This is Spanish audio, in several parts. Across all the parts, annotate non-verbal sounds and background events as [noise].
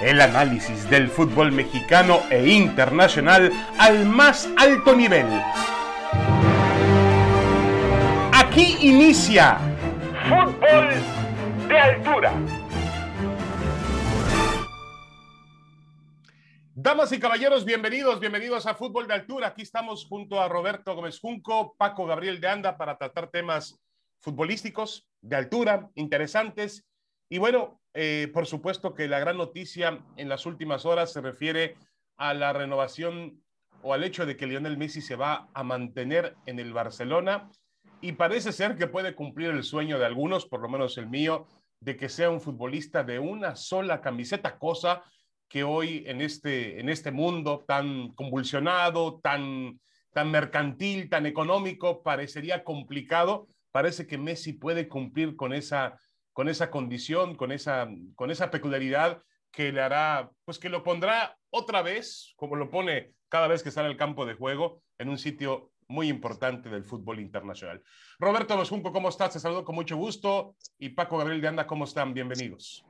El análisis del fútbol mexicano e internacional al más alto nivel. Aquí inicia Fútbol de Altura. Damas y caballeros, bienvenidos, bienvenidos a Fútbol de Altura. Aquí estamos junto a Roberto Gómez Junco, Paco Gabriel de Anda para tratar temas futbolísticos de altura, interesantes. Y bueno, eh, por supuesto que la gran noticia en las últimas horas se refiere a la renovación o al hecho de que Lionel Messi se va a mantener en el Barcelona y parece ser que puede cumplir el sueño de algunos, por lo menos el mío, de que sea un futbolista de una sola camiseta, cosa que hoy en este, en este mundo tan convulsionado, tan, tan mercantil, tan económico, parecería complicado. Parece que Messi puede cumplir con esa con esa condición, con esa, con esa peculiaridad que le hará, pues que lo pondrá otra vez, como lo pone cada vez que sale al campo de juego, en un sitio muy importante del fútbol internacional. Roberto Mosjunco, ¿cómo estás? Te saludo con mucho gusto. Y Paco Gabriel de Anda, ¿cómo están? Bienvenidos.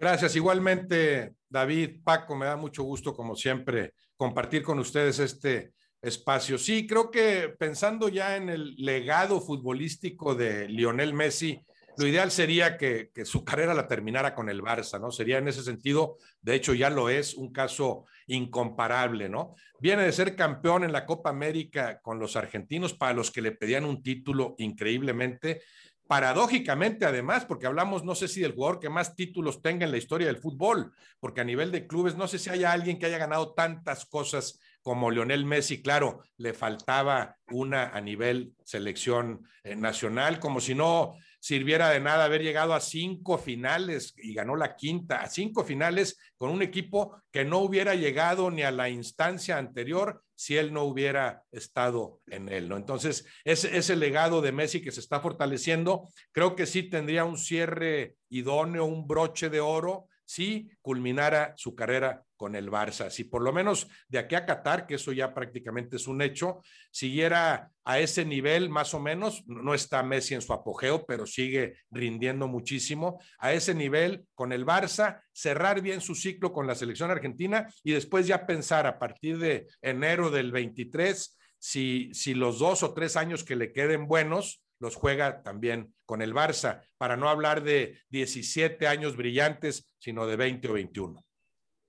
Gracias. Igualmente, David, Paco, me da mucho gusto, como siempre, compartir con ustedes este espacio. Sí, creo que pensando ya en el legado futbolístico de Lionel Messi, lo ideal sería que, su carrera la terminara con el Barça, ¿no? Sería en ese sentido, de hecho ya lo es, un caso incomparable, ¿no? Viene de ser campeón en la Copa América con los argentinos, para los que le pedían un título increíblemente. Paradójicamente, además, porque hablamos, no sé si del jugador que más títulos tenga en la historia del fútbol, porque a nivel de clubes, no sé si haya alguien que haya ganado tantas cosas como Lionel Messi, claro, le faltaba una a nivel selección eh, nacional, como si no sirviera de nada haber llegado a cinco finales y ganó la quinta, a cinco finales con un equipo que no hubiera llegado ni a la instancia anterior si él no hubiera estado en él, ¿no? Entonces, ese, ese legado de Messi que se está fortaleciendo, creo que sí tendría un cierre idóneo, un broche de oro si culminara su carrera con el Barça. Si por lo menos de aquí a Qatar, que eso ya prácticamente es un hecho, siguiera a ese nivel más o menos, no está Messi en su apogeo, pero sigue rindiendo muchísimo, a ese nivel con el Barça, cerrar bien su ciclo con la selección argentina y después ya pensar a partir de enero del 23 si, si los dos o tres años que le queden buenos, los juega también con el Barça, para no hablar de 17 años brillantes, sino de 20 o 21.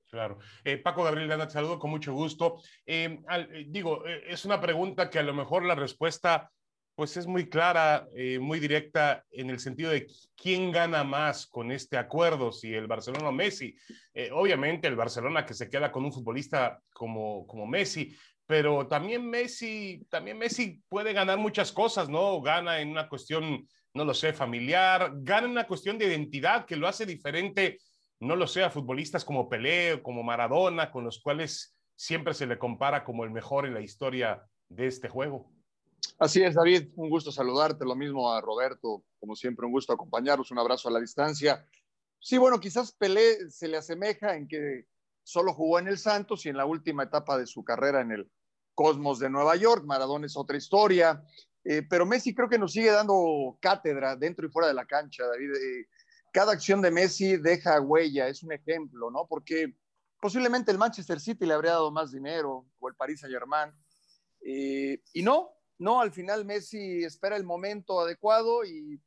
Claro. Eh, Paco Gabriel, te saludo con mucho gusto. Eh, eh, digo, es una pregunta que a lo mejor la respuesta pues es muy clara, muy directa en el sentido de quién gana más con este acuerdo, si el Barcelona o Messi. obviamente el Barcelona que se queda con un futbolista como, como Messi, pero también Messi, también Messi puede ganar muchas cosas, ¿no? Gana en una cuestión, no lo sé, familiar, gana en una cuestión de identidad que lo hace diferente, no lo sé, a futbolistas como Pelé o como Maradona, con los cuales siempre se le compara como el mejor en la historia de este juego. Así es, David, un gusto saludarte, lo mismo a Roberto, como siempre, un gusto acompañaros, un abrazo a la distancia. Sí, bueno, quizás Pelé se le asemeja en que solo jugó en el Santos y en la última etapa de su carrera en el Cosmos de Nueva York, Maradona es otra historia, eh, pero Messi creo que nos sigue dando cátedra dentro y fuera de la cancha, David. Eh, cada acción de Messi deja huella, es un ejemplo, ¿no? Porque posiblemente el Manchester City le habría dado más dinero o el Paris Saint Germain. Eh, y no, no, al final Messi espera el momento adecuado y,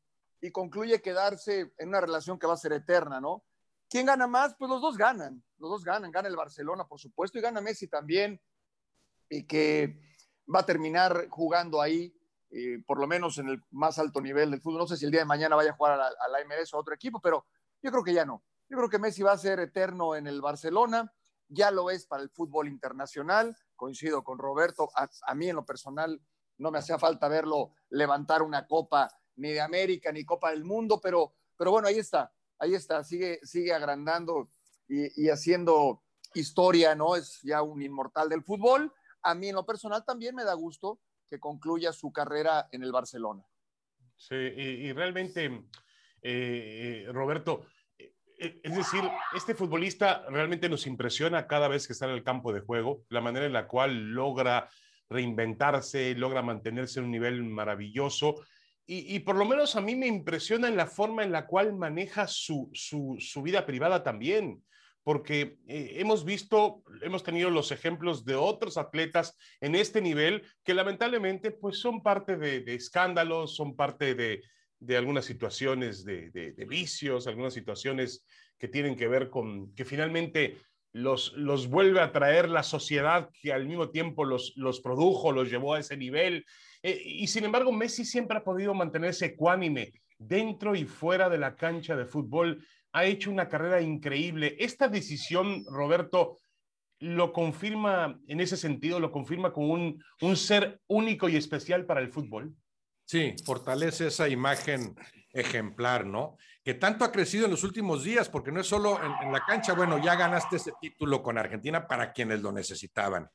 y, concluye quedarse en una relación que va a ser eterna, ¿no? ¿Quién gana más? Pues los dos ganan, los dos ganan, gana el Barcelona, por supuesto, y gana Messi también y que va a terminar jugando ahí, eh, por lo menos en el más alto nivel del fútbol. No sé si el día de mañana vaya a jugar a la, MLS o a otro equipo, pero yo creo que ya no. Yo creo que Messi va a ser eterno en el Barcelona, ya lo es para el fútbol internacional, coincido con Roberto, a, mí en lo personal no me hacía falta verlo levantar una copa ni de América ni Copa del Mundo, pero, pero bueno, ahí está, ahí está, sigue, sigue agrandando y, y haciendo historia, ¿no? Es ya un inmortal del fútbol a mí en lo personal también me da gusto que concluya su carrera en el Barcelona. Sí, y, realmente, eh, eh, Roberto, eh, es decir, este futbolista realmente nos impresiona cada vez que está en el campo de juego, la manera en la cual logra reinventarse, logra mantenerse en un nivel maravilloso. Y, por lo menos a mí me impresiona en la forma en la cual maneja su, su vida privada también porque eh, hemos visto, hemos tenido los ejemplos de otros atletas en este nivel que lamentablemente pues son parte de, escándalos, son parte de, algunas situaciones de, vicios, algunas situaciones que tienen que ver con que finalmente los, los vuelve a traer la sociedad que al mismo tiempo los, los produjo, los llevó a ese nivel. Eh, y sin embargo, Messi siempre ha podido mantenerse ecuánime dentro y fuera de la cancha de fútbol ha hecho una carrera increíble. Esta decisión, Roberto, lo confirma en ese sentido, lo confirma como un, un ser único y especial para el fútbol. Sí, fortalece esa imagen ejemplar, ¿no? Que tanto ha crecido en los últimos días, porque no es solo en, la cancha, bueno, ya ganaste ese título con Argentina para quienes lo necesitaban.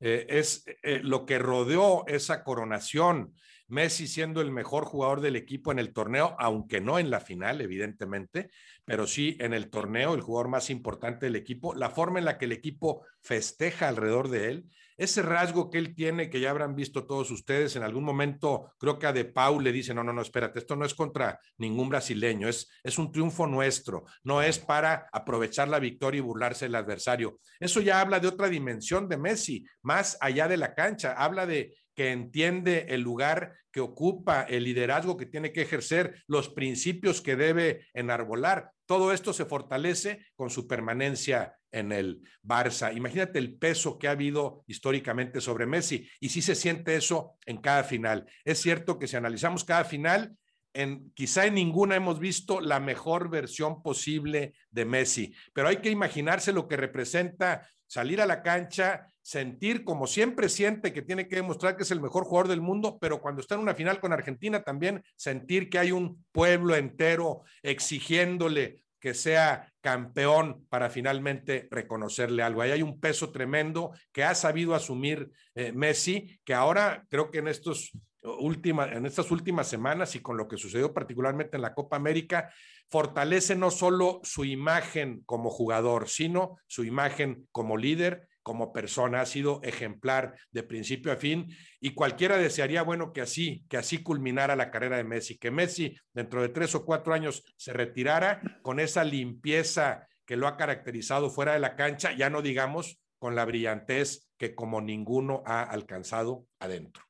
Eh, es eh, lo que rodeó esa coronación, Messi siendo el mejor jugador del equipo en el torneo, aunque no en la final, evidentemente, pero sí en el torneo, el jugador más importante del equipo, la forma en la que el equipo festeja alrededor de él, ese rasgo que él tiene, que ya habrán visto todos ustedes, en algún momento creo que a De Paul le dice, no, no, no, espérate, esto no es contra ningún brasileño, es, es un triunfo nuestro, no es para aprovechar la victoria y burlarse del adversario. Eso ya habla de otra dimensión de Messi, más allá de la cancha, habla de que entiende el lugar que ocupa, el liderazgo que tiene que ejercer, los principios que debe enarbolar. Todo esto se fortalece con su permanencia en el Barça. Imagínate el peso que ha habido históricamente sobre Messi y sí se siente eso en cada final. Es cierto que si analizamos cada final, en, quizá en ninguna hemos visto la mejor versión posible de Messi, pero hay que imaginarse lo que representa salir a la cancha, sentir como siempre siente que tiene que demostrar que es el mejor jugador del mundo, pero cuando está en una final con Argentina también sentir que hay un pueblo entero exigiéndole que sea campeón para finalmente reconocerle algo. Ahí hay un peso tremendo que ha sabido asumir eh, Messi, que ahora creo que en estos última, en estas últimas semanas y con lo que sucedió particularmente en la Copa América, fortalece no solo su imagen como jugador, sino su imagen como líder, como persona. Ha sido ejemplar de principio a fin y cualquiera desearía, bueno, que así, que así culminara la carrera de Messi, que Messi dentro de tres o cuatro años se retirara con esa limpieza que lo ha caracterizado fuera de la cancha, ya no digamos con la brillantez que como ninguno ha alcanzado adentro.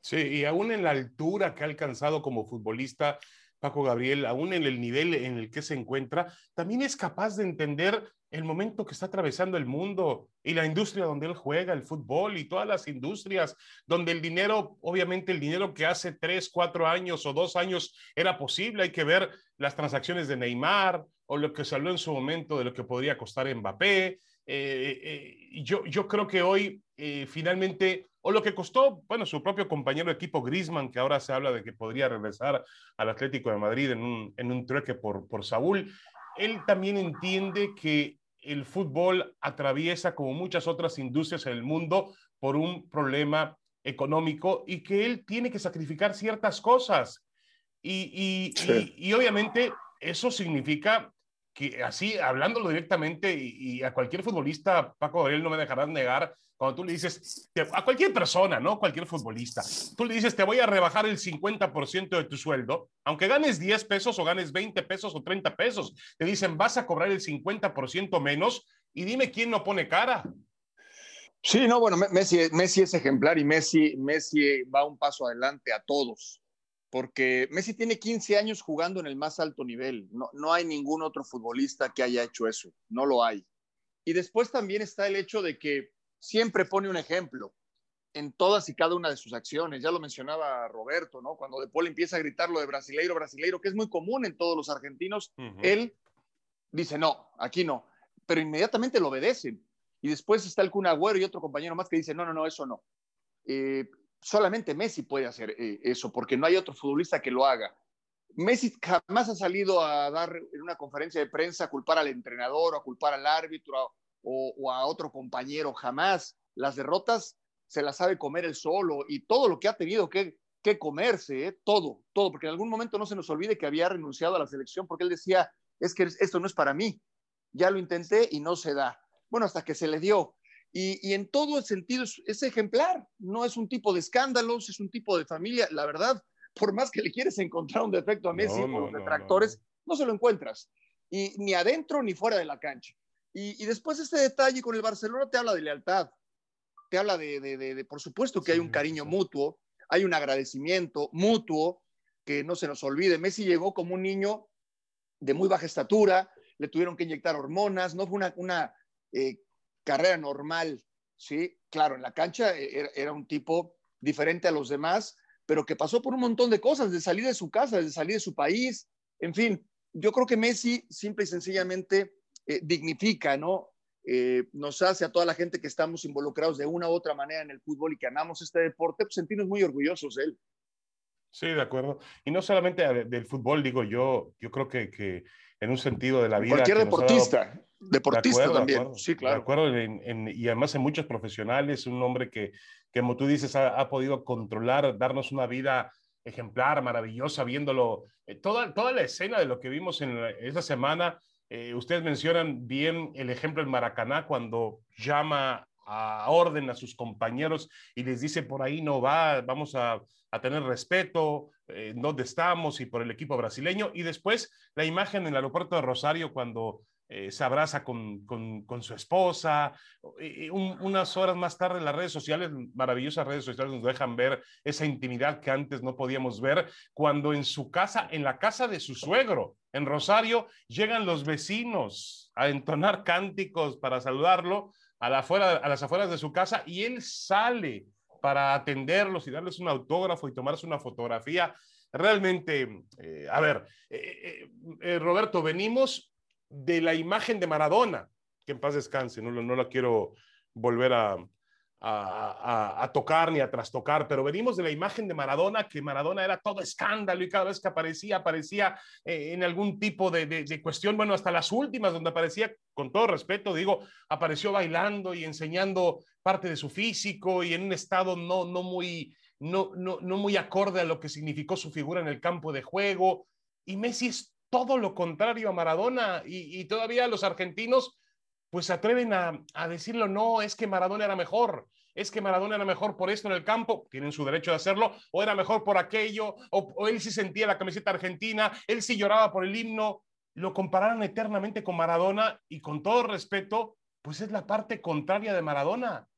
Sí, y aún en la altura que ha alcanzado como futbolista, Paco Gabriel, aún en el nivel en el que se encuentra, también es capaz de entender el momento que está atravesando el mundo y la industria donde él juega, el fútbol y todas las industrias, donde el dinero, obviamente el dinero que hace tres, cuatro años o dos años era posible, hay que ver las transacciones de Neymar o lo que salió en su momento de lo que podría costar Mbappé. Eh, eh, yo, yo creo que hoy eh, finalmente o lo que costó, bueno, su propio compañero de equipo Grisman, que ahora se habla de que podría regresar al Atlético de Madrid en un, en un trueque por, por Saúl, él también entiende que el fútbol atraviesa, como muchas otras industrias en el mundo, por un problema económico y que él tiene que sacrificar ciertas cosas. Y, y, y, obviamente eso significa que así, hablándolo directamente, y, a cualquier futbolista, Paco Gabriel no me dejarás negar, cuando tú le dices, a cualquier persona, ¿no? Cualquier futbolista, tú le dices, te voy a rebajar el 50% de tu sueldo, aunque ganes 10 pesos o ganes 20 pesos o 30 pesos, te dicen, vas a cobrar el 50% menos y dime quién no pone cara. Sí, no, bueno, Messi, Messi es ejemplar y Messi, Messi va un paso adelante a todos, porque Messi tiene 15 años jugando en el más alto nivel. No, no hay ningún otro futbolista que haya hecho eso, no lo hay. Y después también está el hecho de que siempre pone un ejemplo en todas y cada una de sus acciones. Ya lo mencionaba Roberto, ¿no? Cuando De Paul empieza a gritar lo de brasileiro, brasileiro, que es muy común en todos los argentinos, él dice, no, aquí no, pero inmediatamente lo obedecen. Y después está el Kun Agüero y otro compañero más que dice, no, no, no, eso no. Eh, solamente Messi puede hacer eh, eso, porque no hay otro futbolista que lo haga. Messi jamás ha salido a dar en una conferencia de prensa a culpar al entrenador o a culpar al árbitro o, a otro compañero, jamás. Las derrotas se las sabe comer él solo y todo lo que ha tenido que, que comerse, ¿eh? todo, todo, porque en algún momento no se nos olvide que había renunciado a la selección porque él decía, es que esto no es para mí, ya lo intenté y no se da. Bueno, hasta que se le dio. Y, en todo el sentido es, ejemplar, no es un tipo de escándalos, es un tipo de familia, la verdad, por más que le quieres encontrar un defecto a Messi o detractores, no, se lo encuentras, y ni adentro ni fuera de la cancha. Y, después este detalle con el Barcelona te habla de lealtad, te habla de, de, por supuesto que hay un cariño mutuo, hay un agradecimiento mutuo, que no se nos olvide. Messi llegó como un niño de muy baja estatura, le tuvieron que inyectar hormonas, no fue una, una eh, carrera normal, ¿sí? Claro, en la cancha eh, era, un tipo diferente a los demás, pero que pasó por un montón de cosas, de salir de su casa, de salir de su país, en fin, yo creo que Messi simple y sencillamente eh, dignifica, ¿no? nos hace a toda la gente que estamos involucrados de una u otra manera en el fútbol y que amamos este deporte, pues sentirnos muy orgullosos de él. Sí, de acuerdo. Y no solamente del fútbol, digo yo, yo creo que, que en un sentido de la vida. Cualquier deportista, deportista también, sí, claro. De acuerdo, y además en muchos profesionales, un hombre que, que como tú dices, ha, podido controlar, darnos una vida ejemplar, maravillosa, viéndolo, eh, toda, toda la escena de lo que vimos en esa semana. Eh, ustedes mencionan bien el ejemplo en Maracaná cuando llama a orden a sus compañeros y les dice por ahí no va, vamos a, tener respeto, eh, dónde estamos y por el equipo brasileño. Y después la imagen en el aeropuerto de Rosario cuando eh, se abraza con, con, su esposa. unas horas más tarde las redes sociales, maravillosas redes sociales, nos dejan ver esa intimidad que antes no podíamos ver cuando en su casa, en la casa de su suegro, en Rosario, llegan los vecinos a entonar cánticos para saludarlo a, a las afueras de su casa y él sale para atenderlos y darles un autógrafo y tomarse una fotografía. Realmente, eh, a ver, eh, Roberto, venimos de la imagen de Maradona, que en paz descanse, no, no la quiero volver a, a, tocar ni a trastocar, pero venimos de la imagen de Maradona, que Maradona era todo escándalo y cada vez que aparecía, aparecía eh, en algún tipo de, de, cuestión, bueno, hasta las últimas donde aparecía, con todo respeto, digo, apareció bailando y enseñando parte de su físico y en un estado no, no, muy, no, no, no muy acorde a lo que significó su figura en el campo de juego. Y Messi es todo lo contrario a Maradona y, y todavía los argentinos pues se atreven a, a, decirlo, no, es que Maradona era mejor, es que Maradona era mejor por esto en el campo, tienen su derecho de hacerlo, o era mejor por aquello, o, él sí sentía la camiseta argentina, él sí lloraba por el himno, lo compararon eternamente con Maradona y con todo respeto, pues es la parte contraria de Maradona.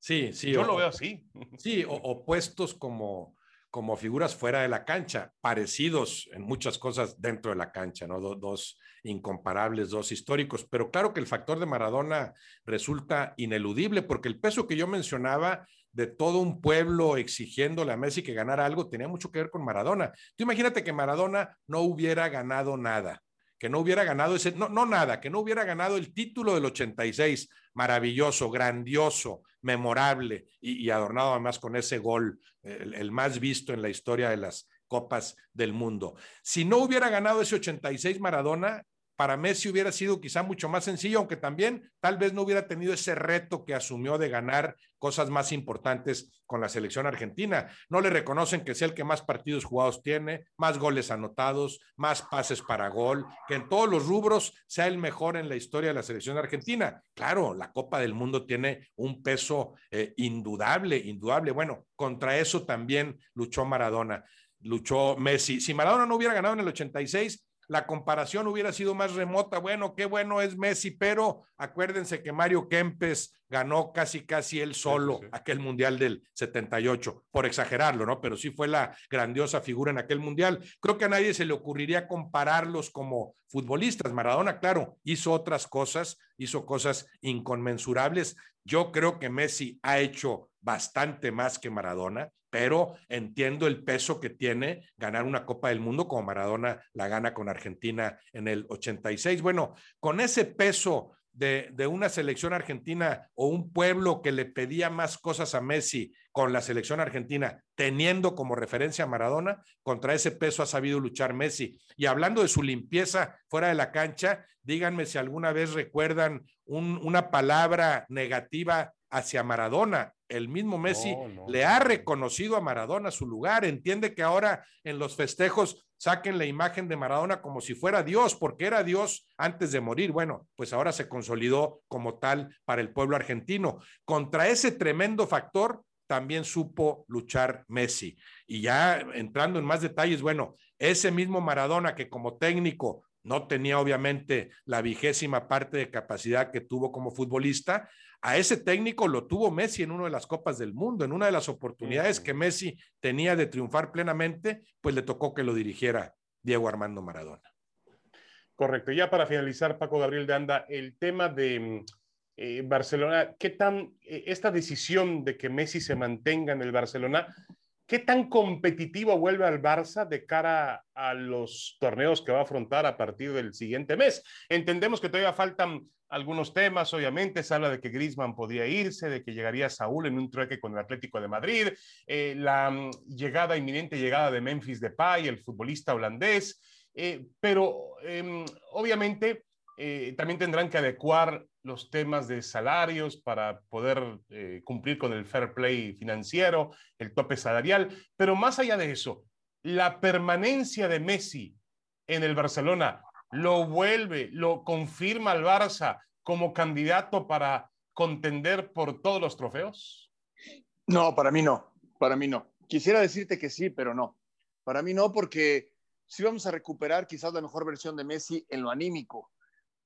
Sí, sí. Yo lo veo así. Sí, opuestos como como figuras fuera de la cancha, parecidos en muchas cosas dentro de la cancha, ¿no? dos incomparables, dos históricos. Pero claro que el factor de Maradona resulta ineludible porque el peso que yo mencionaba de todo un pueblo exigiéndole a Messi que ganara algo tenía mucho que ver con Maradona. Tú imagínate que Maradona no hubiera ganado nada que no hubiera ganado ese, no, no nada, que no hubiera ganado el título del 86, maravilloso, grandioso, memorable y, adornado además con ese gol, el, más visto en la historia de las copas del mundo. Si no hubiera ganado ese 86 Maradona, para Messi hubiera sido quizá mucho más sencillo, aunque también tal vez no hubiera tenido ese reto que asumió de ganar cosas más importantes con la selección argentina. No le reconocen que sea el que más partidos jugados tiene, más goles anotados, más pases para gol, que en todos los rubros sea el mejor en la historia de la selección argentina. Claro, la Copa del Mundo tiene un peso eh, indudable, indudable. Bueno, contra eso también luchó Maradona luchó Messi. Si Maradona no hubiera ganado en el 86, la comparación hubiera sido más remota. Bueno, qué bueno es Messi, pero acuérdense que Mario Kempes ganó casi, casi él solo aquel mundial del 78, por exagerarlo, ¿no? Pero sí fue la grandiosa figura en aquel mundial. Creo que a nadie se le ocurriría compararlos como futbolistas. Maradona, claro, hizo otras cosas, hizo cosas inconmensurables. Yo creo que Messi ha hecho bastante más que Maradona pero entiendo el peso que tiene ganar una Copa del Mundo como Maradona la gana con Argentina en el 86. Bueno, con ese peso de, una selección argentina o un pueblo que le pedía más cosas a Messi con la selección argentina, teniendo como referencia a Maradona, contra ese peso ha sabido luchar Messi. Y hablando de su limpieza fuera de la cancha, díganme si alguna vez recuerdan un, una palabra negativa hacia Maradona. El mismo Messi le ha reconocido a Maradona su lugar, entiende que ahora en los festejos saquen la imagen de Maradona como si fuera Dios, porque era Dios antes de morir. Bueno, pues ahora se consolidó como tal para el pueblo argentino. Contra ese tremendo factor también supo luchar Messi. Y ya entrando en más detalles, bueno, ese mismo Maradona que como técnico no tenía obviamente la vigésima parte de capacidad que tuvo como futbolista. A ese técnico lo tuvo Messi en una de las Copas del Mundo, en una de las oportunidades que Messi tenía de triunfar plenamente, pues le tocó que lo dirigiera Diego Armando Maradona. Correcto. Ya para finalizar, Paco Gabriel de Anda, el tema de eh, Barcelona, ¿qué tan eh, esta decisión de que Messi se mantenga en el Barcelona, qué tan competitivo vuelve al Barça de cara a los torneos que va a afrontar a partir del siguiente mes? Entendemos que todavía faltan algunos temas, obviamente, se habla de que Griezmann podría irse, de que llegaría Saúl en un trueque con el Atlético de Madrid, eh, la mm, llegada, inminente llegada de Memphis Depay, el futbolista holandés, eh, pero em, obviamente eh, también tendrán que adecuar los temas de salarios para poder cumplir con el fair play financiero, el tope salarial, pero más allá de eso, la permanencia de Messi en el Barcelona lo vuelve, lo confirma al Barça como candidato para contender por todos los trofeos? No, para mí no, para mí no. Quisiera decirte que sí, pero no. Para mí no, porque si vamos a recuperar quizás la mejor versión de Messi en lo anímico.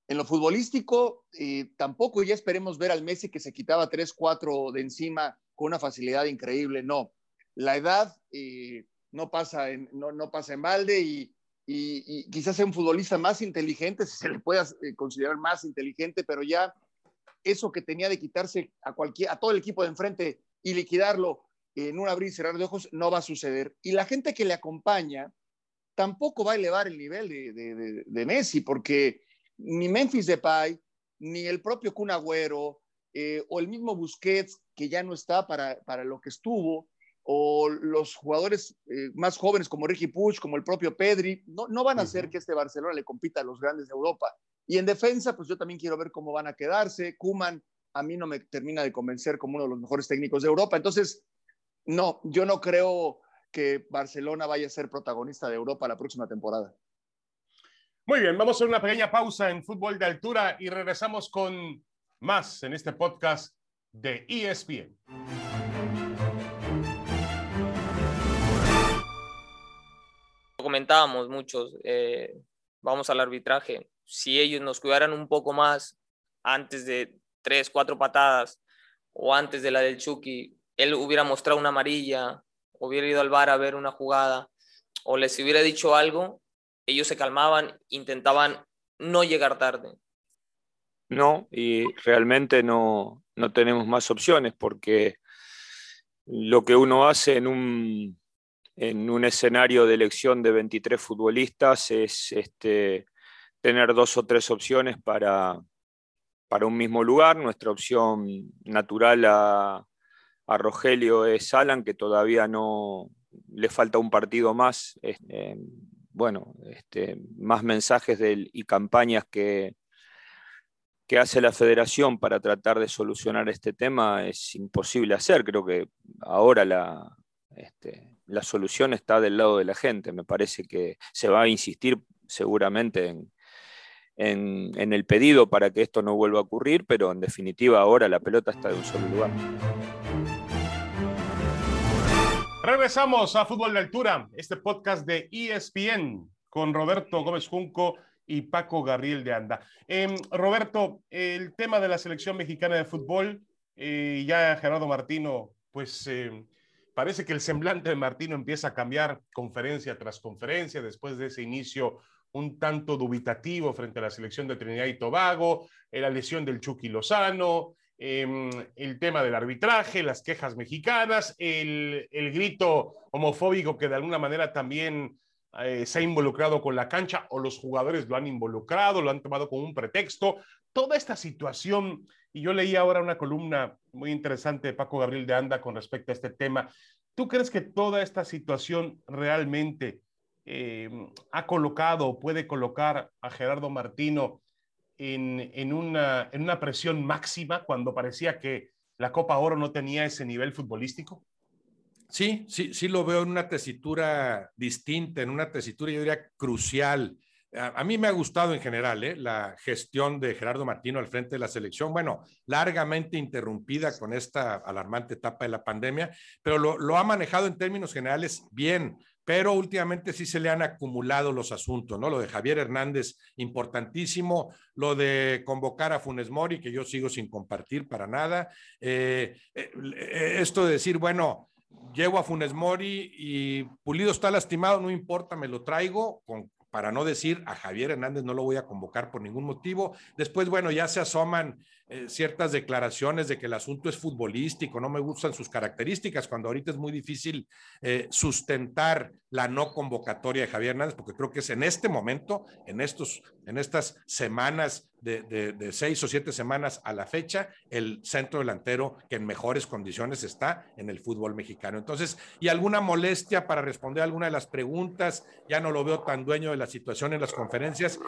En lo futbolístico, eh, tampoco ya esperemos ver al Messi que se quitaba 3, 4 de encima con una facilidad increíble. No, la edad eh, no, pasa no pasa en balde y, y, quizás sea un futbolista más inteligente, si se le puede eh, considerar más inteligente, pero ya eso que tenía de quitarse a, todo el equipo de enfrente y liquidarlo en un abrir y cerrar de ojos, no va a suceder. Y la gente que le acompaña tampoco va a elevar el nivel de, de, Messi, porque ni Memphis Depay, ni el propio Kun eh, o el mismo Busquets, que ya no está para, para lo que estuvo, o los jugadores eh, más jóvenes como Ricky Puig, como el propio Pedri, no, no van a hacer que este Barcelona le compita a los grandes de Europa. Y en defensa, pues yo también quiero ver cómo van a quedarse. Kuman a mí no me termina de convencer como uno de los mejores técnicos de Europa. Entonces, no, yo no creo que Barcelona vaya a ser protagonista de Europa la próxima temporada. Muy bien, vamos a hacer una pequeña pausa en fútbol de altura y regresamos con más en este podcast de ESPN. Comentábamos muchos, eh, vamos al arbitraje, si ellos nos cuidaran un poco más antes de tres, cuatro patadas o antes de la del Chucky, él hubiera mostrado una amarilla, hubiera ido al bar a ver una jugada o les hubiera dicho algo, ellos se calmaban, intentaban no llegar tarde. No, y realmente no, no tenemos más opciones porque lo que uno hace en un, en un escenario de elección de 23 futbolistas es este, tener dos o tres opciones para, para un mismo lugar. Nuestra opción natural a, Rogelio es Alan, que todavía no le falta un partido más. Este, bueno, este, más mensajes y campañas que, que hace la federación para tratar de solucionar este tema es imposible hacer. Creo que ahora la, la solución está del lado de la gente. Me parece que se va a insistir seguramente en, en, el pedido para que esto no vuelva a ocurrir, pero en definitiva ahora la pelota está de un solo lugar. Regresamos a Fútbol de Altura, este podcast de ESPN con Roberto Gómez Junco y Paco Gabriel de Anda. Em, Roberto, el tema de la selección mexicana de fútbol, eh, ya Gerardo Martino, pues em, parece que el semblante de Martino empieza a cambiar conferencia tras conferencia después de ese inicio un tanto dubitativo frente a la selección de Trinidad y Tobago, eh, la lesión del Chucky Lozano, em, el tema del arbitraje, las quejas mexicanas, el, grito homofóbico que de alguna manera también eh, se ha involucrado con la cancha o los jugadores lo han involucrado, lo han tomado como un pretexto. Toda esta situación y yo leí ahora una columna muy interesante de Paco Gabriel de Anda con respecto a este tema. ¿Tú crees que toda esta situación realmente eh, ha colocado o puede colocar a Gerardo Martino en, en, una, en una presión máxima cuando parecía que la Copa Oro no tenía ese nivel futbolístico? Sí, sí, sí lo veo en una tesitura distinta, en una tesitura yo diría crucial a, mí me ha gustado en general ¿eh? la gestión de Gerardo Martino al frente de la selección, bueno, largamente interrumpida con esta alarmante etapa de la pandemia, pero lo, ha manejado en términos generales bien. pero últimamente sí se le han acumulado los asuntos, ¿no? Lo de Javier Hernández, importantísimo, lo de convocar a Funes Mori, que yo sigo sin compartir para nada, eh, eh, esto de decir, bueno, llego a Funes Mori y Pulido está lastimado, no importa, me lo traigo, con, para no decir a Javier Hernández no lo voy a convocar por ningún motivo. Después, bueno, ya se asoman eh, ciertas declaraciones de que el asunto es futbolístico, no me gustan sus características, cuando ahorita es muy difícil eh, sustentar la no convocatoria de Javier Hernández, porque creo que es en este momento, en, estos, en estas semanas de, seis o siete semanas a la fecha, el centro delantero que en mejores condiciones está en el fútbol mexicano. Entonces, y alguna molestia para responder alguna de las preguntas, ya no lo veo tan dueño de la situación en las conferencias. Sí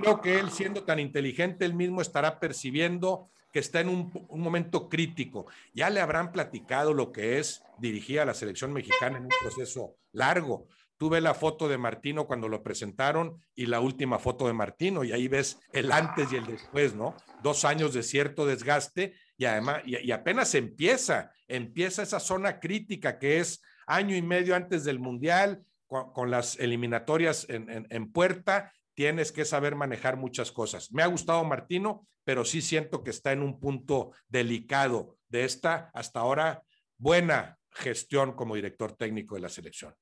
creo que él, siendo tan inteligente, él mismo estará percibiendo que está en un, un, momento crítico. Ya le habrán platicado lo que es dirigir a la selección mexicana en un proceso largo. Tú ves la foto de Martino cuando lo presentaron y la última foto de Martino y ahí ves el antes y el después, ¿no? Dos años de cierto desgaste y además, y, apenas empieza, empieza esa zona crítica que es año y medio antes del Mundial, con, las eliminatorias en, en puerta, tienes que saber manejar muchas cosas. Me ha gustado Martino, pero sí siento que está en un punto delicado de esta hasta ahora buena gestión como director técnico de la selección.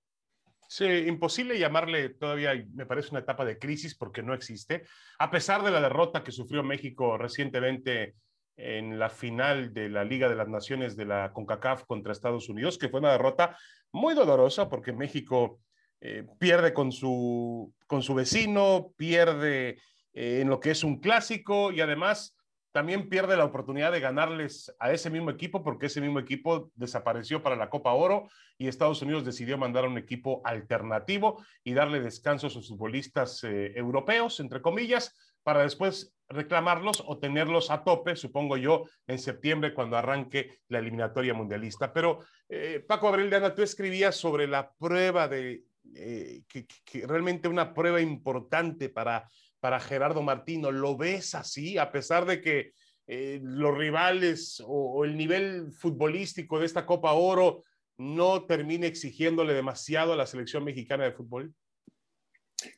Sí, imposible llamarle todavía, me parece una etapa de crisis porque no existe, a pesar de la derrota que sufrió México recientemente en la final de la Liga de las Naciones de la CONCACAF contra Estados Unidos, que fue una derrota muy dolorosa porque México eh, pierde con su, con su vecino, pierde eh, en lo que es un clásico y además también pierde la oportunidad de ganarles a ese mismo equipo porque ese mismo equipo desapareció para la Copa Oro y Estados Unidos decidió mandar a un equipo alternativo y darle descanso a sus futbolistas eh, europeos, entre comillas, para después reclamarlos o tenerlos a tope, supongo yo, en septiembre cuando arranque la eliminatoria mundialista. Pero eh, Paco Abril de Ana, tú escribías sobre la prueba de, eh, que, que realmente una prueba importante para para Gerardo Martino. ¿Lo ves así, a pesar de que eh, los rivales o, el nivel futbolístico de esta Copa Oro no termine exigiéndole demasiado a la selección mexicana de fútbol?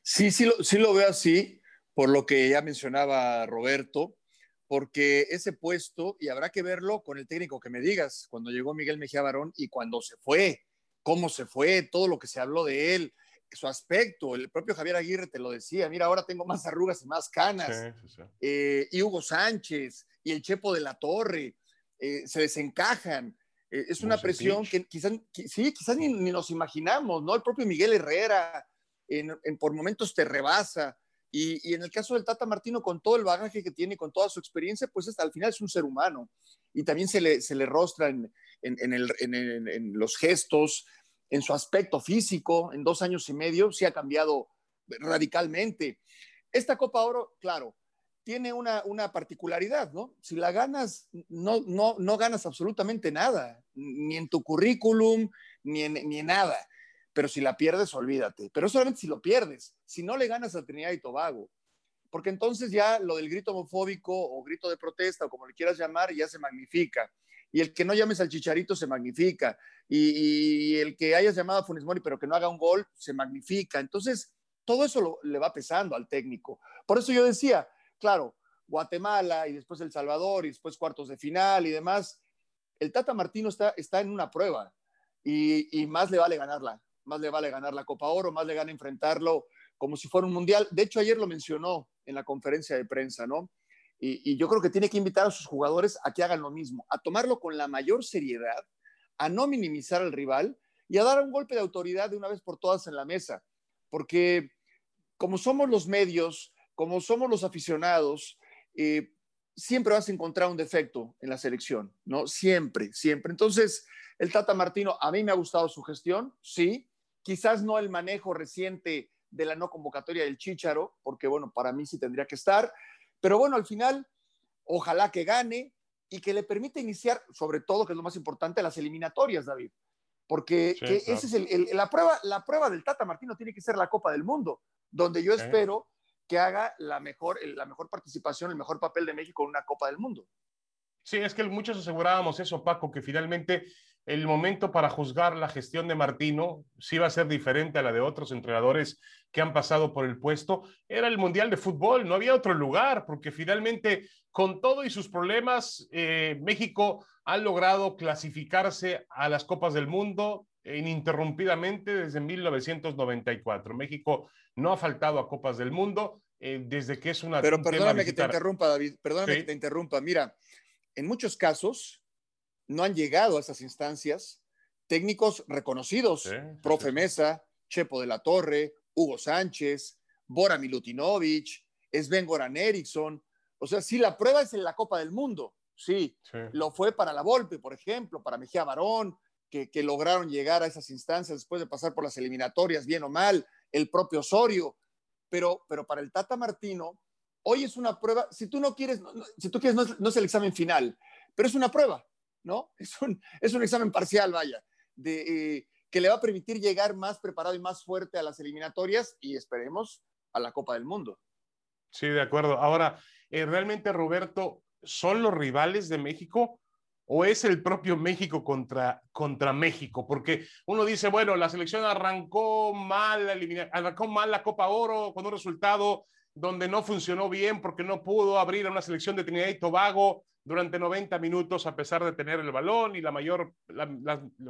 Sí, sí lo, sí lo veo así, por lo que ya mencionaba Roberto, porque ese puesto, y habrá que verlo con el técnico que me digas, cuando llegó Miguel Mejía Barón y cuando se fue, cómo se fue, todo lo que se habló de él, su aspecto. El propio Javier Aguirre te lo decía, mira, ahora tengo más arrugas y más canas. Eh, y Hugo Sánchez y el Chepo de la Torre eh, se desencajan. Eh, es una presión que quizás, sí, quizás ni, nos imaginamos, ¿no? El propio Miguel Herrera en, por momentos te rebasa. Y, en el caso del Tata Martino, con todo el bagaje que tiene, con toda su experiencia, pues al final es un ser humano. Y también se le, se le rostra en, en, el, en los gestos, en su aspecto físico, en dos años y medio, sí ha cambiado radicalmente. Esta Copa Oro, claro, tiene una, una particularidad, ¿no? Si la ganas, no, no, no ganas absolutamente nada, ni en tu currículum, ni en, ni en nada. Pero si la pierdes, olvídate. Pero solamente si lo pierdes, si no le ganas a Trinidad y Tobago, porque entonces ya lo del grito homofóbico o grito de protesta o como le quieras llamar, ya se magnifica y el que no llames al chicharito se magnifica, y, el que hayas llamado a Funes Mori pero que no haga un gol se magnifica. Entonces, todo eso le va pesando al técnico. Por eso yo decía, claro, Guatemala y después El Salvador y después cuartos de final y demás, el Tata Martino está, está en una prueba y, y más le vale ganarla, más le vale ganar la Copa Oro, más le gana enfrentarlo como si fuera un mundial. De hecho, ayer lo mencionó en la conferencia de prensa, ¿no? Y, yo creo que tiene que invitar a sus jugadores a que hagan lo mismo, a tomarlo con la mayor seriedad, a no minimizar al rival y a dar un golpe de autoridad de una vez por todas en la mesa. Porque como somos los medios, como somos los aficionados, eh, siempre vas a encontrar un defecto en la selección, ¿no? Siempre, siempre. Entonces, el Tata Martino, a mí me ha gustado su gestión, sí. Quizás no el manejo reciente de la no convocatoria del Chícharo, porque bueno, para mí sí tendría que estar, pero bueno, al final, ojalá que gane y que le permita iniciar, sobre todo, que es lo más importante, las eliminatorias, David. Porque esa es la, prueba, la prueba del Tata Martino tiene que ser la Copa del Mundo, donde yo espero que haga la mejor, la mejor participación, el mejor papel de México en una Copa del Mundo. Sí, es que muchos asegurábamos eso, Paco, que finalmente el momento para juzgar la gestión de Martino, sí va a ser diferente a la de otros entrenadores que han pasado por el puesto, era el Mundial de Fútbol, no había otro lugar, porque finalmente, con todo y sus problemas, eh, México ha logrado clasificarse a las Copas del Mundo ininterrumpidamente desde 1994. México no ha faltado a Copas del Mundo eh, desde que es una... Pero perdóname que te interrumpa, David, perdóname que te interrumpa. Mira, en muchos casos no han llegado a esas instancias técnicos reconocidos, Profe Mesa, Chepo de la Torre, Hugo Sánchez, Bora Milutinovic, Sven Goran Eriksson. O sea, sí, la prueba es en la Copa del Mundo. Sí, lo fue para la Volpe, por ejemplo, para Mejía Barón, que, que, lograron llegar a esas instancias después de pasar por las eliminatorias, bien o mal, el propio Osorio. Pero, pero para el Tata Martino, hoy es una prueba, si tú no quieres, si tú quieres, no es, el examen final, pero es una prueba, ¿no? Es un, es un examen parcial, vaya, de, eh, que le va a permitir llegar más preparado y más fuerte a las eliminatorias y esperemos a la Copa del Mundo. Sí, de acuerdo. Ahora, eh, realmente, Roberto, ¿son los rivales de México? ¿O es el propio México contra, contra México? Porque uno dice, bueno, la selección arrancó mal, arrancó mal la Copa Oro con un resultado donde no funcionó bien porque no pudo abrir a una selección de Trinidad y Tobago durante 90 minutos a pesar de tener el balón y la mayor,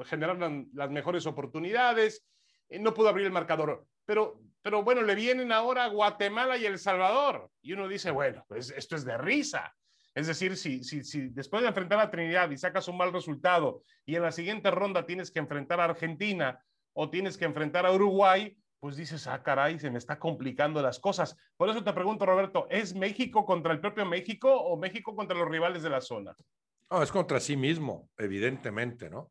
generar las mejores oportunidades, eh, no pudo abrir el marcador. Pero, pero bueno, le vienen ahora Guatemala y El Salvador. Y uno dice, bueno, pues esto es de risa. Es decir, si, si, si después de enfrentar a Trinidad y sacas un mal resultado y en la siguiente ronda tienes que enfrentar a Argentina o tienes que enfrentar a Uruguay, pues dices, ah, caray, se me está complicando las cosas. Por eso te pregunto, Roberto, ¿es México contra el propio México o México contra los rivales de la zona? No, es contra sí mismo, evidentemente, ¿no?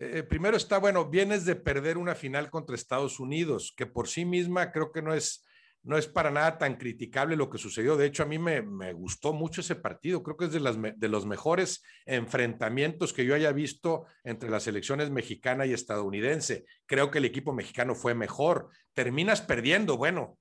Eh, primero está, bueno, vienes de perder una final contra Estados Unidos, que por sí misma creo que no es no es para nada tan criticable lo que sucedió. De hecho, a mí me, gustó mucho ese partido. Creo que es de, las, de, los mejores enfrentamientos que yo haya visto entre las selecciones mexicana y estadounidense. Creo que el equipo mexicano fue mejor. Terminas perdiendo, bueno,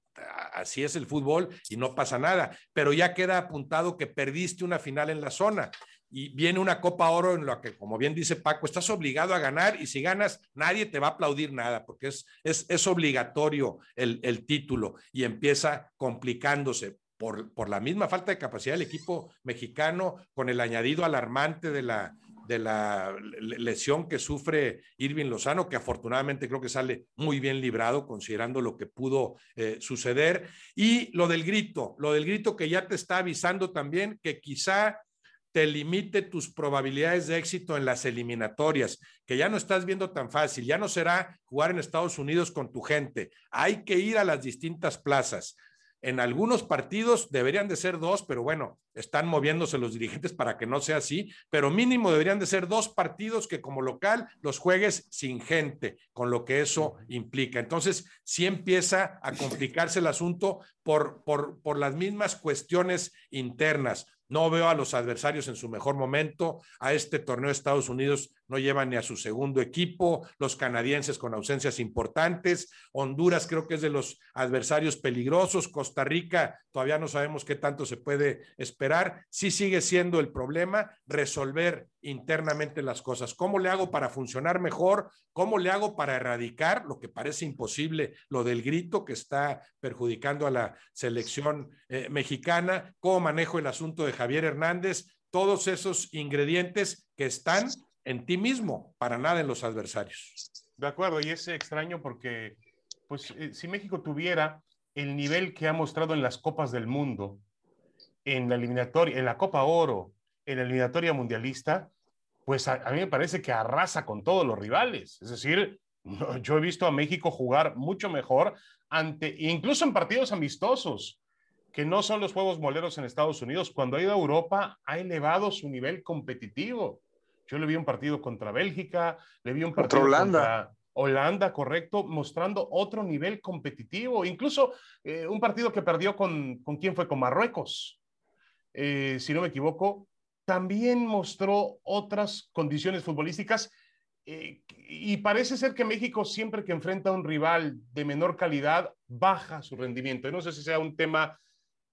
así es el fútbol y no pasa nada, pero ya queda apuntado que perdiste una final en la zona y viene una Copa Oro en la que, como bien dice Paco, estás obligado a ganar y si ganas, nadie te va a aplaudir nada porque es, es, es obligatorio el, el, título y empieza complicándose por, por la misma falta de capacidad del equipo mexicano, con el añadido alarmante de la, de la lesión que sufre Irving Lozano, que afortunadamente creo que sale muy bien librado considerando lo que pudo eh, suceder. Y lo del grito, lo del grito que ya te está avisando también que quizá te limite tus probabilidades de éxito en las eliminatorias, que ya no estás viendo tan fácil, ya no será jugar en Estados Unidos con tu gente, hay que ir a las distintas plazas. En algunos partidos deberían de ser dos, pero bueno, están moviéndose los dirigentes para que no sea así, pero mínimo deberían de ser dos partidos que como local los juegues sin gente, con lo que eso implica. Entonces, sí empieza a complicarse el asunto por, por, por las mismas cuestiones internas. No veo a los adversarios en su mejor momento. A este torneo de Estados Unidos no llevan ni a su segundo equipo. Los canadienses con ausencias importantes. Honduras creo que es de los adversarios peligrosos. Costa Rica todavía no sabemos qué tanto se puede esperar. Sí sigue siendo el problema resolver internamente las cosas. ¿Cómo le hago para funcionar mejor? ¿Cómo le hago para erradicar lo que parece imposible, lo del grito que está perjudicando a la selección eh, mexicana? ¿Cómo manejo el asunto de Javier Hernández? Todos esos ingredientes que están en ti mismo, para nada en los adversarios. De acuerdo, y es extraño porque, pues, eh, si México tuviera el nivel que ha mostrado en las Copas del Mundo, en la eliminatoria, en la Copa Oro, en la eliminatoria mundialista, pues a, mí me parece que arrasa con todos los rivales. Es decir, yo he visto a México jugar mucho mejor ante, incluso en partidos amistosos, que no son los juegos moleros en Estados Unidos. Cuando ha ido a Europa, ha elevado su nivel competitivo. Yo le vi un partido contra Bélgica, le vi un partido contra Holanda. Holanda, correcto, mostrando otro nivel competitivo. Incluso eh, un partido que perdió con, ¿con quién fue? Con Marruecos, eh, si no me equivoco, también mostró otras condiciones futbolísticas eh, y parece ser que México siempre que enfrenta a un rival de menor calidad baja su rendimiento. no sé si sea un tema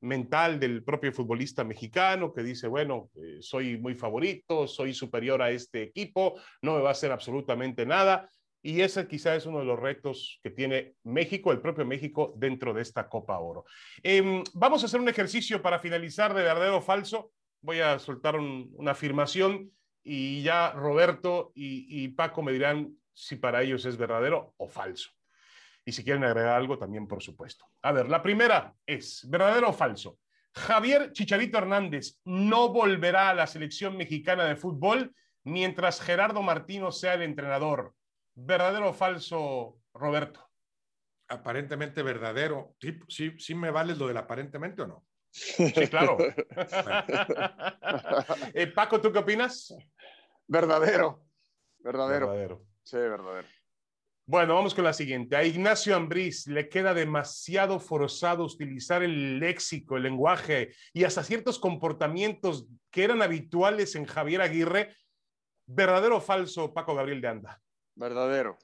mental del propio futbolista mexicano que dice, bueno, eh, soy muy favorito, soy superior a este equipo, no me va a hacer absolutamente nada. Y ese quizá es uno de los retos que tiene México, el propio México, dentro de esta Copa Oro. Em, vamos a hacer un ejercicio para finalizar de verdadero o falso. Voy a soltar una afirmación y ya Roberto y, y Paco me dirán si para ellos es verdadero o falso. Y si quieren agregar algo, también, por supuesto. A ver, la primera es, ¿verdadero o falso? Javier Chicharito Hernández no volverá a la selección mexicana de fútbol mientras Gerardo Martino sea el entrenador. ¿Verdadero o falso, Roberto? Aparentemente verdadero. ¿Sí, sí, me vales lo del aparentemente o no? Sí, claro. [laughs] Eh, Paco, ¿tú qué opinas? Verdadero. Verdadero. Verdadero. Sí, verdadero. Bueno, vamos con la siguiente. A Ignacio Ambriz le queda demasiado forzado utilizar el léxico, el lenguaje y hasta ciertos comportamientos que eran habituales en Javier Aguirre. ¿Verdadero o falso, Paco Gabriel de Anda? Verdadero.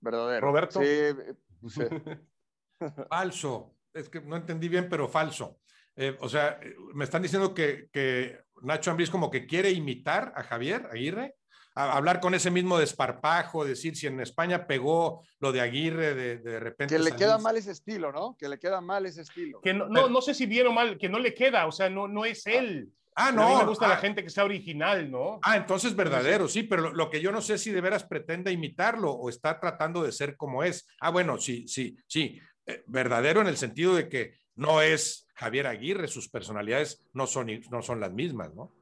Verdadero. ¿Roberto? Sí. [laughs] falso. Es que no entendí bien, pero falso. Eh, o sea, me están diciendo que, que Nacho Ambriz como que quiere imitar a Javier Aguirre hablar con ese mismo desparpajo, decir si en España pegó lo de Aguirre de, de repente. Que le queda mal ese estilo, ¿no? Que le queda mal ese estilo. Que no, no, sé si bien o mal, que no le queda, o sea, no, no es él. Ah, no. A mí me gusta la ah. gente que sea original, ¿no? Ah, entonces verdadero, sí, pero lo, que yo no sé si de veras pretende imitarlo o está tratando de ser como es. Ah, bueno, sí, sí, sí. Eh, verdadero en el sentido de que no es Javier Aguirre, sus personalidades no son, no son las mismas, ¿no?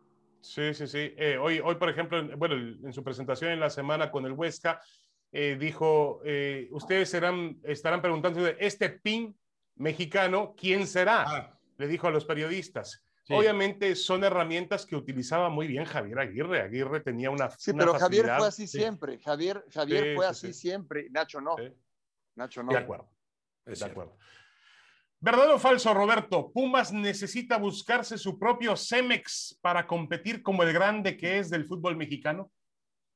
Sí, sí, sí. Eh, hoy, hoy, por ejemplo, bueno, en su presentación en la semana con el Huesca, eh, dijo, eh, ustedes serán, estarán preguntando de este PIN mexicano, ¿quién será? Ah. Le dijo a los periodistas. Obviamente son herramientas que utilizaba muy bien Javier Aguirre. Aguirre tenía una. Sí, pero Javier fue así siempre. Javier, Javier fue así siempre. Nacho no. Nacho no. De acuerdo. de acuerdo. ¿Verdadero o falso, Roberto? Pumas necesita buscarse su propio Cemex para competir como el grande que es del fútbol mexicano.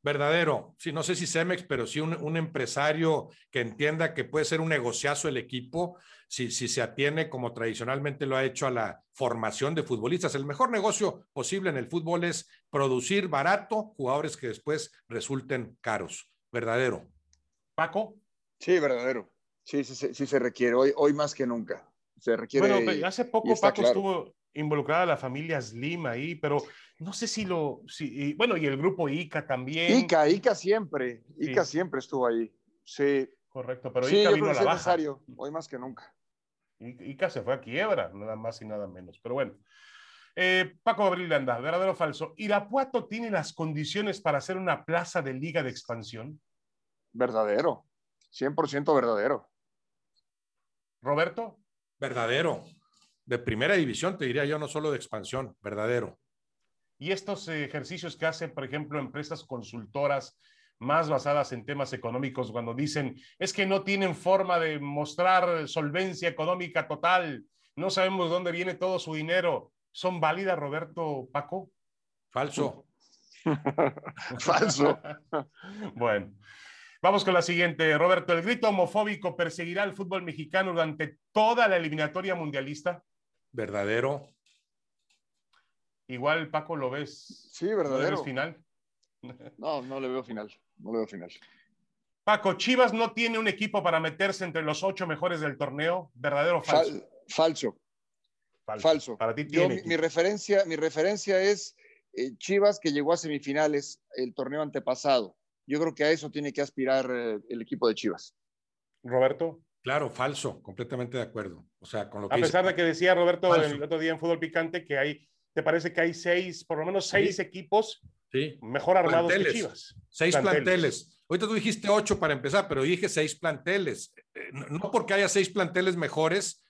Verdadero. Sí, no sé si Cemex, pero sí un, empresario que entienda que puede ser un negociazo el equipo si, si se atiene como tradicionalmente lo ha hecho a la formación de futbolistas. El mejor negocio posible en el fútbol es producir barato jugadores que después resulten caros. Verdadero. Paco. Sí, verdadero. Sí, sí, sí, se requiere hoy, hoy más que nunca se requiere. Bueno, hace poco Paco estuvo involucrada la familia Slim ahí, pero no sé si lo. Si, bueno, y el grupo ICA también. ICA, ICA siempre. ICA siempre estuvo ahí. Sí. Correcto, pero ICA vino a la baja. necesario, hoy más que nunca. ICA se fue a quiebra, nada más y nada menos. Pero bueno. Eh, Paco Abril Anda, verdadero o falso. ¿Irapuato tiene las condiciones para hacer una plaza de liga de expansión? Verdadero, 100% verdadero. Roberto. Verdadero. De primera división, te diría yo, no solo de expansión, verdadero. Y estos ejercicios que hacen, por ejemplo, empresas consultoras más basadas en temas económicos, cuando dicen, es que no tienen forma de mostrar solvencia económica total, no sabemos dónde viene todo su dinero, ¿son válidas, Roberto Paco? Falso. [laughs] Falso. [laughs] bueno. Vamos con la siguiente, Roberto. ¿El grito homofóbico perseguirá al fútbol mexicano durante toda la eliminatoria mundialista? Verdadero. Igual, Paco, ¿lo ves? Sí, verdadero. ¿Lo final? No, no le veo final. No le veo final. Paco, Chivas no tiene un equipo para meterse entre los ocho mejores del torneo. ¿Verdadero o falso? falso. falso. Para ti tiene. mi, referencia, mi referencia es eh, Chivas que llegó a semifinales el torneo antepasado yo creo que a eso tiene que aspirar eh, el equipo de Chivas. Roberto. Claro, falso, completamente de acuerdo. O sea, con lo que a pesar de que decía Roberto el otro día en Fútbol Picante que hay, ¿te parece que hay seis, por lo menos seis equipos sí. mejor armados que Chivas? Seis planteles. Ahorita tú dijiste ocho para empezar, pero dije seis planteles. Eh, no porque haya seis planteles mejores,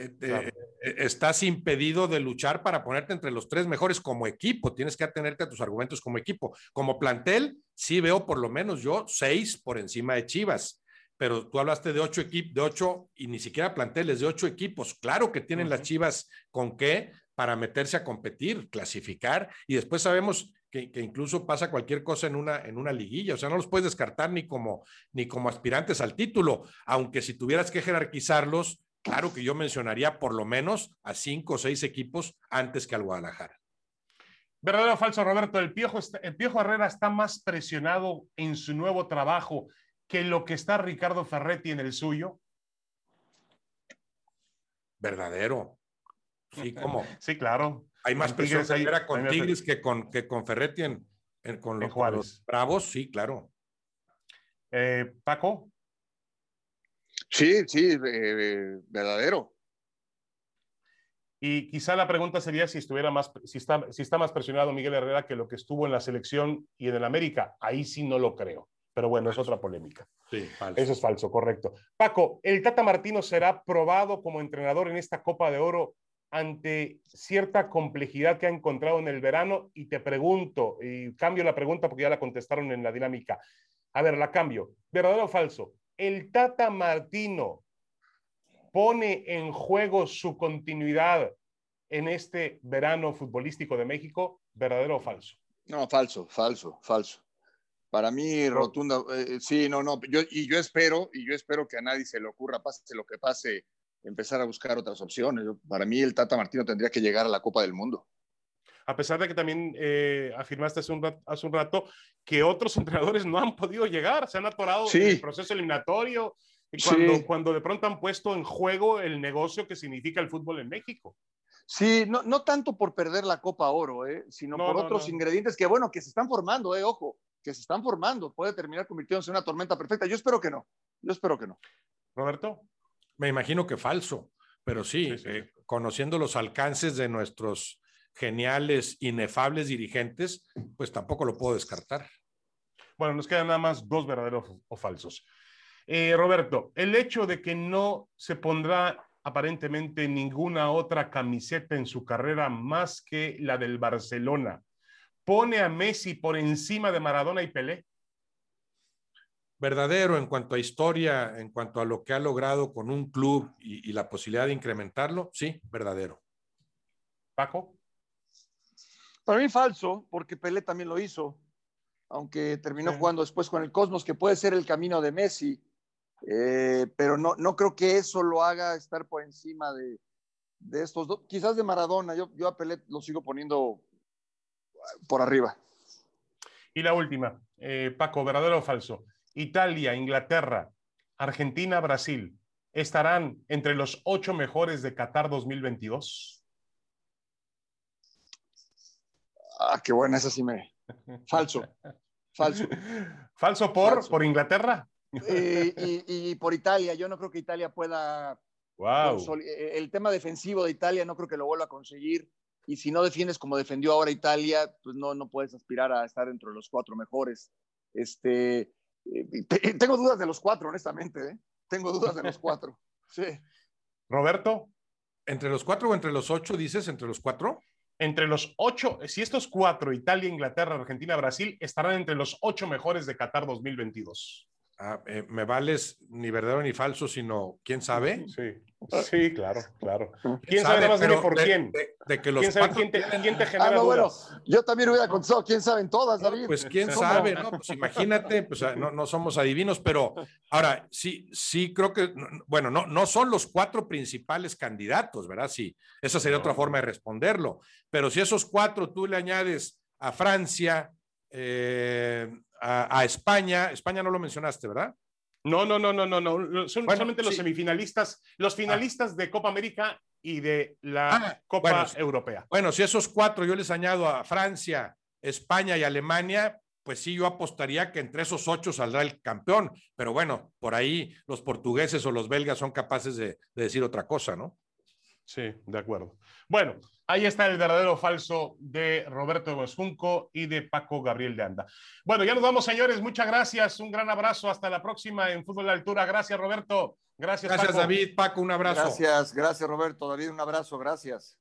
eh, eh, estás impedido de luchar para ponerte entre los tres mejores como equipo. Tienes que atenerte a tus argumentos como equipo. Como plantel, sí veo por lo menos yo seis por encima de Chivas. Pero tú hablaste de ocho equipos, de ocho y ni siquiera planteles, de ocho equipos. Claro que tienen las Chivas con qué para meterse a competir, clasificar y después sabemos que, incluso pasa cualquier cosa en una, en una liguilla. O sea, no los puedes descartar ni como, ni como aspirantes al título, aunque si tuvieras que jerarquizarlos, claro que yo mencionaría por lo menos a cinco o seis equipos antes que al Guadalajara. ¿Verdadero o falso, Roberto? El Piojo, el Piojo Herrera está más presionado en su nuevo trabajo que lo que está Ricardo Ferretti en el suyo. Verdadero. Sí, ¿cómo? [laughs] sí, claro. Hay más presión con Tigres que con, que con Ferretti en, con, los, Bravos, sí, claro. Eh, Paco. Sí, sí, eh, verdadero. Y quizá la pregunta sería si estuviera más, si está, si está más presionado Miguel Herrera que lo que estuvo en la selección y en el América. Ahí sí no lo creo. Pero bueno, es otra polémica. Sí, Eso es falso, correcto. Paco, ¿el Tata Martino será probado como entrenador en esta Copa de Oro ante cierta complejidad que ha encontrado en el verano? Y te pregunto, y cambio la pregunta porque ya la contestaron en la dinámica. A ver, la cambio. ¿Verdadero o falso? ¿El Tata Martino pone en juego su continuidad en este verano futbolístico de México? ¿Verdadero o falso? No, falso, falso, falso. Para mí, rotunda, eh, sí, no, no, yo, y yo espero, y yo espero que a nadie se le ocurra, pase lo que pase, empezar a buscar otras opciones. para mí, el Tata Martino tendría que llegar a la Copa del Mundo. A pesar de que también eh, afirmaste hace un, rato, hace un, rato, que otros [laughs] entrenadores no han podido llegar, se han atorado en el proceso eliminatorio, cuando, cuando de pronto han puesto en juego el negocio que significa el fútbol en México. Sí, no, no tanto por perder la Copa Oro, eh, sino por otros ingredientes que, bueno, que se están formando, eh, ojo, que se están formando. Puede terminar convirtiéndose en una tormenta perfecta. Yo espero que no. Yo espero que no. Roberto. Me imagino que falso, pero sí, eh, conociendo los alcances de nuestros geniales, inefables dirigentes, pues tampoco lo puedo descartar. Bueno, nos quedan nada más dos verdaderos o falsos. Eh, Roberto, el hecho de que no se pondrá aparentemente ninguna otra camiseta en su carrera más que la del Barcelona, pone a Messi por encima de Maradona y Pelé? Verdadero en cuanto a historia, en cuanto a lo que ha logrado con un club y, la posibilidad de incrementarlo, sí, verdadero. Paco. Para mí falso, porque Pelé también lo hizo, aunque terminó jugando después con el Cosmos, que puede ser el camino de Messi eh, pero no, no creo que eso lo haga estar por encima de, de estos dos. Quizás de Maradona, yo, yo a Pelé lo sigo poniendo por arriba. Y la última, eh, Paco, ¿verdadero o falso? Italia, Inglaterra, Argentina, Brasil, ¿estarán entre los ocho mejores de Qatar 2022? Ah, qué buena, esa sí me... Falso, [laughs] falso. ¿Falso por, por Inglaterra? y, por Italia. Yo no creo que Italia pueda. Eh, el tema defensivo de Italia no creo que lo vuelva a conseguir. Y si no defiendes como defendió ahora Italia, pues no, no puedes aspirar a estar entre los cuatro mejores. Este, eh, tengo dudas de los cuatro, honestamente. ¿eh? Tengo dudas de los cuatro. [laughs] Sí. Roberto. ¿Entre los cuatro o entre los ocho, dices? ¿Entre los cuatro? Entre los ocho, si estos cuatro, Italia, Inglaterra, Argentina, Brasil, estarán entre los ocho mejores de Qatar 2022. Ah, eh, me vales ni verdadero ni falso, sino quién sabe. Sí, sí, claro, claro. ¿Quién, sabe, más por quién? De, que los ¿Quién, te, genera ah, bueno, yo también hubiera contestado, ¿quién sabe en todas, David? pues quién sabe, ¿no? Pues imagínate, pues ah, no, no, somos adivinos, pero ahora sí, sí creo que, bueno, no, no son los cuatro principales candidatos, ¿verdad? Sí, esa sería otra forma de responderlo, pero si esos cuatro tú le añades a Francia, eh, a, España. España no lo mencionaste, ¿verdad? No, no, no, no, no, no. Son solamente los semifinalistas, los finalistas de Copa América y de la ah, Copa Europea. Bueno, si esos cuatro yo les añado a Francia, España y Alemania, pues sí, yo apostaría que entre esos ocho saldrá el campeón. Pero bueno, por ahí los portugueses o los belgas son capaces de, de decir otra cosa, ¿no? Sí, de acuerdo. Bueno, Ahí está el verdadero falso de Roberto Junco y de Paco Gabriel de Anda. Bueno, ya nos vamos, señores. Muchas gracias. Un gran abrazo. Hasta la próxima en Fútbol de Altura. Gracias, Roberto. Gracias, Gracias, David. Paco, un abrazo. Gracias, gracias, Roberto. David, un abrazo. Gracias.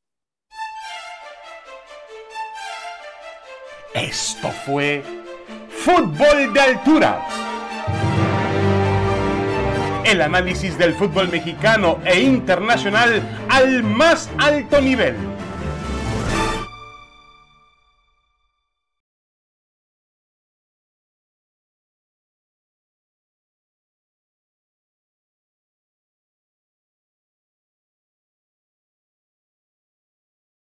Esto fue Fútbol de Altura. El análisis del fútbol mexicano e internacional al más alto nivel